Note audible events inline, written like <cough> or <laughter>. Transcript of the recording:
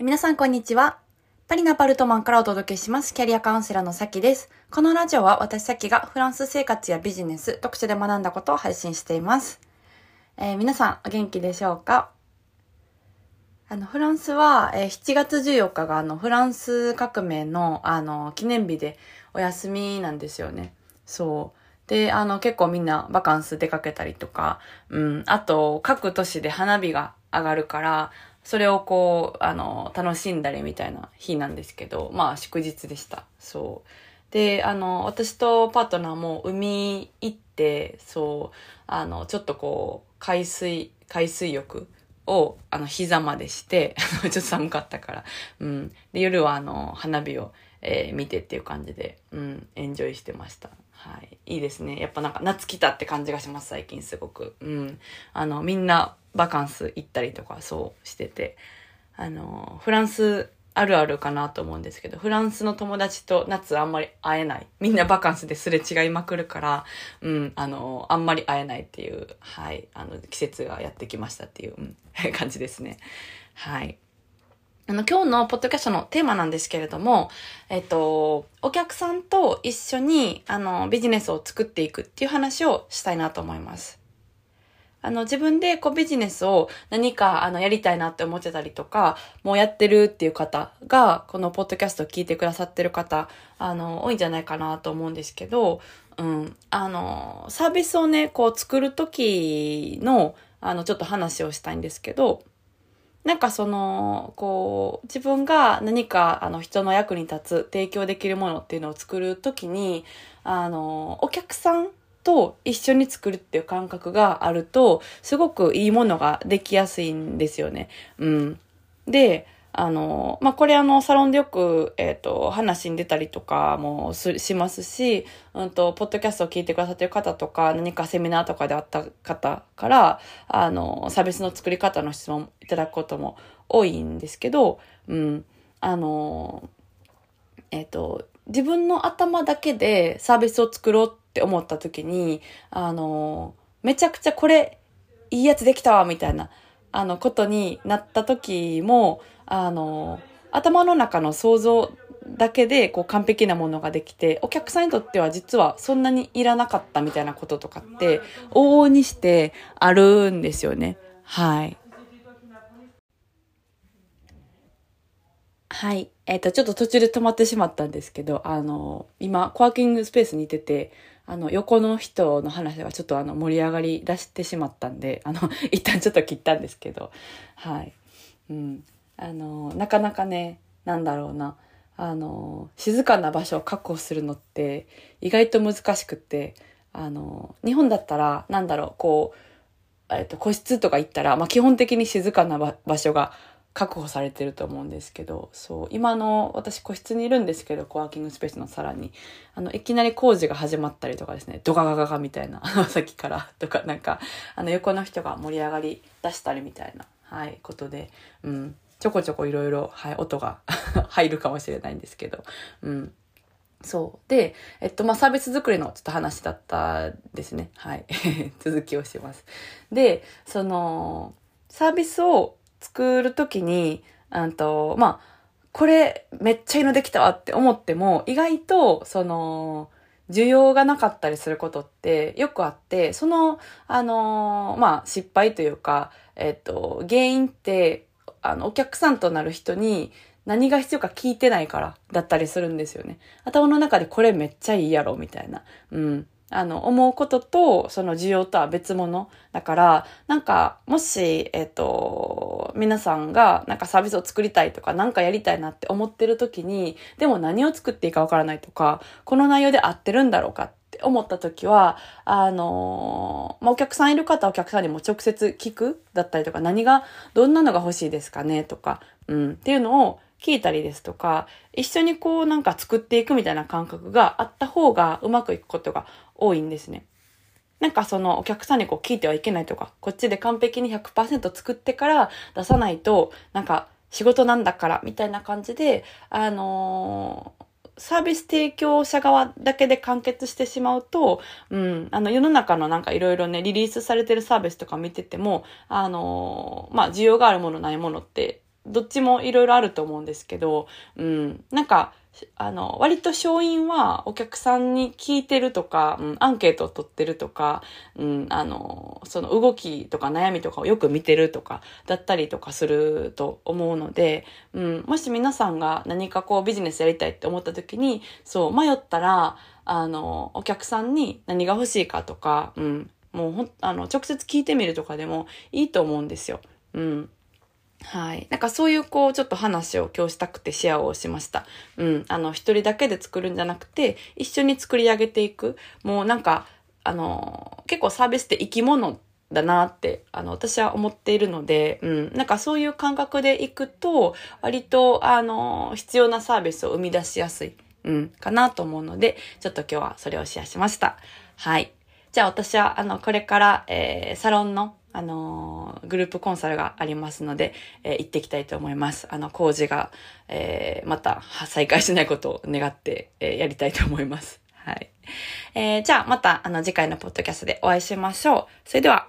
皆さんこんにちは。パリのアパルトマンからお届けします。キャリアカウンセラーのさきです。このラジオは私さきがフランス生活やビジネス、読書で学んだことを配信しています。えー皆さんお元気でしょうか？あの、フランスは、えー7月14日があの、フランス革命のあの、記念日でお休みなんですよね。そう。で、あの、結構みんなバカンス出かけたりとか、うん、あと、各都市で花火が上がるから、それをこう、あの、楽しんだりみたいな日なんですけど、まあ、祝日でした。そう。で、あの、私とパートナーも海行って、そう、あの、ちょっとこう、海水、海水浴を、あの、膝までして、<laughs> ちょっと寒かったから、うん。で、夜はあの、花火を、えー見てっていう感じで、うん、エンジョイしてました。はい。いいですね。やっぱなんか夏来たって感じがします、最近すごく。うん。あの、みんなバカンス行ったりとかそうしてて、あの、フランスあるあるかなと思うんですけど、フランスの友達と夏あんまり会えない。みんなバカンスですれ違いまくるから、うん、あの、あんまり会えないっていう、はい、あの、季節がやってきましたっていう、うん、<laughs> 感じですね。はい。あの、今日のポッドキャストのテーマなんですけれども、えっと、お客さんと一緒に、あの、ビジネスを作っていくっていう話をしたいなと思います。あの、自分でこうビジネスを何かあのやりたいなって思ってたりとか、もうやってるっていう方が、このポッドキャストを聞いてくださってる方、あの、多いんじゃないかなと思うんですけど、うん、あの、サービスをね、こう作るときの、あの、ちょっと話をしたいんですけど、なんかその、こう、自分が何か、あの、人の役に立つ、提供できるものっていうのを作るときに、あの、お客さんと一緒に作るっていう感覚があると、すごくいいものができやすいんですよね。うん。で、あの、まあ、これあの、サロンでよく、えっ、と、話に出たりとかもすしますし、うんと、ポッドキャストを聞いてくださってる方とか、何かセミナーとかであった方から、あの、サービスの作り方の質問いただくことも多いんですけど、うん、あの、えっ、と、自分の頭だけでサービスを作ろうって思った時に、あの、めちゃくちゃこれ、いいやつできたわ、みたいな、あの、ことになった時も、あの、頭の中の想像だけで、こう、完璧なものができて、お客さんにとっては実はそんなにいらなかったみたいなこととかって、往々にしてあるんですよね。はい。はい。えっ、と、ちょっと途中で止まってしまったんですけど、あの、今、コワーキングスペースにいてて、あの、横の人の話がちょっとあの、盛り上がり出してしまったんで、<laughs> あの、一旦ちょっと切ったんですけど、はい。うん。あの、なかなかね、なんだろうな、あの、静かな場所を確保するのって、意外と難しくって、あの、日本だったら、なんだろう、こう、えっと、個室とか行ったら、まあ、基本的に静かな場場所が確保されてると思うんですけど、そう、今の、私個室にいるんですけど、コワーキングスペースのさらに、あの、いきなり工事が始まったりとかですね、ドガガガガみたいな、<laughs> さっきから、とか、なんか、あの、横の人が盛り上がり出したりみたいな、はい、ことで、うん、ちょこちょこいろいろ、はい、音が <laughs> 入るかもしれないんですけど、うん。そう。で、えっと、まあ、サービス作りのちょっと話だったですね。はい。<laughs> 続きをします。で、その、サービスを作るときに、あと、まあ、これめっちゃいいのできたわって思っても、意外と、その、需要がなかったりすることってよくあって、その、あのまあ、失敗というか、えっと、原因って、あの、お客さんとなる人に何が必要か聞いてないからだったりするんですよね。頭の中でこれめっちゃいいやろ、みたいな。うん。あの、思うことと、その需要とは別物。だから、なんか、もし、えっ、と、皆さんが、なんかサービスを作りたいとか、なんかやりたいなって思ってる時に、でも何を作っていいかわからないとか、この内容で合ってるんだろうかって思った時は、あのまあ、お客さんいる方はお客さんにも直接聞くだったりとか、何が、どんなのが欲しいですかねとか、うん、っていうのを聞いたりですとか、一緒にこうなんか作っていくみたいな感覚があった方がうまくいくことが多いんですね。なんかそのお客さんにこう聞いてはいけないとか、こっちで完璧に100%作ってから出さないと、なんか仕事なんだからみたいな感じで、あのーサービス提供者側だけで完結してしまうと、うん、あの世の中のなんかいろいろね、リリースされてるサービスとか見てても、あのーまあ需要があるものないものってどっちもいろいろあると思うんですけど、うん、なんか、あの、割と勝因はお客さんに聞いてるとか、うん、アンケートを取ってるとか、うん、あの、その動きとか悩みとかをよく見てるとか、だったりとかすると思うので、うん、もし皆さんが何かこうビジネスやりたいって思った時に、そう、迷ったら、あの、お客さんに何が欲しいかとか、うん、もうほん、あの、直接聞いてみるとかでもいいと思うんですよ。うん。はい。なんかそういうこう、ちょっと話を今日したくてシェアをしました。うん。あの、一人だけで作るんじゃなくて、一緒に作り上げていく。もうなんか、あの、結構サービスって生き物だなって、あの、私は思っているので、うん。なんかそういう感覚でいくと、割と、あの、必要なサービスを生み出しやすい、うん、かなと思うので、ちょっと今日はそれをシェアしました。はい。じゃあ私は、あの、これから、えー、サロンの、あの、グループコンサルがありますので、えー、行っていきたいと思います。あの、工事が、えー、また再開しないことを願って、えー、やりたいと思います。はい。えー、じゃあ、また、あの、次回のポッドキャストでお会いしましょう。それでは、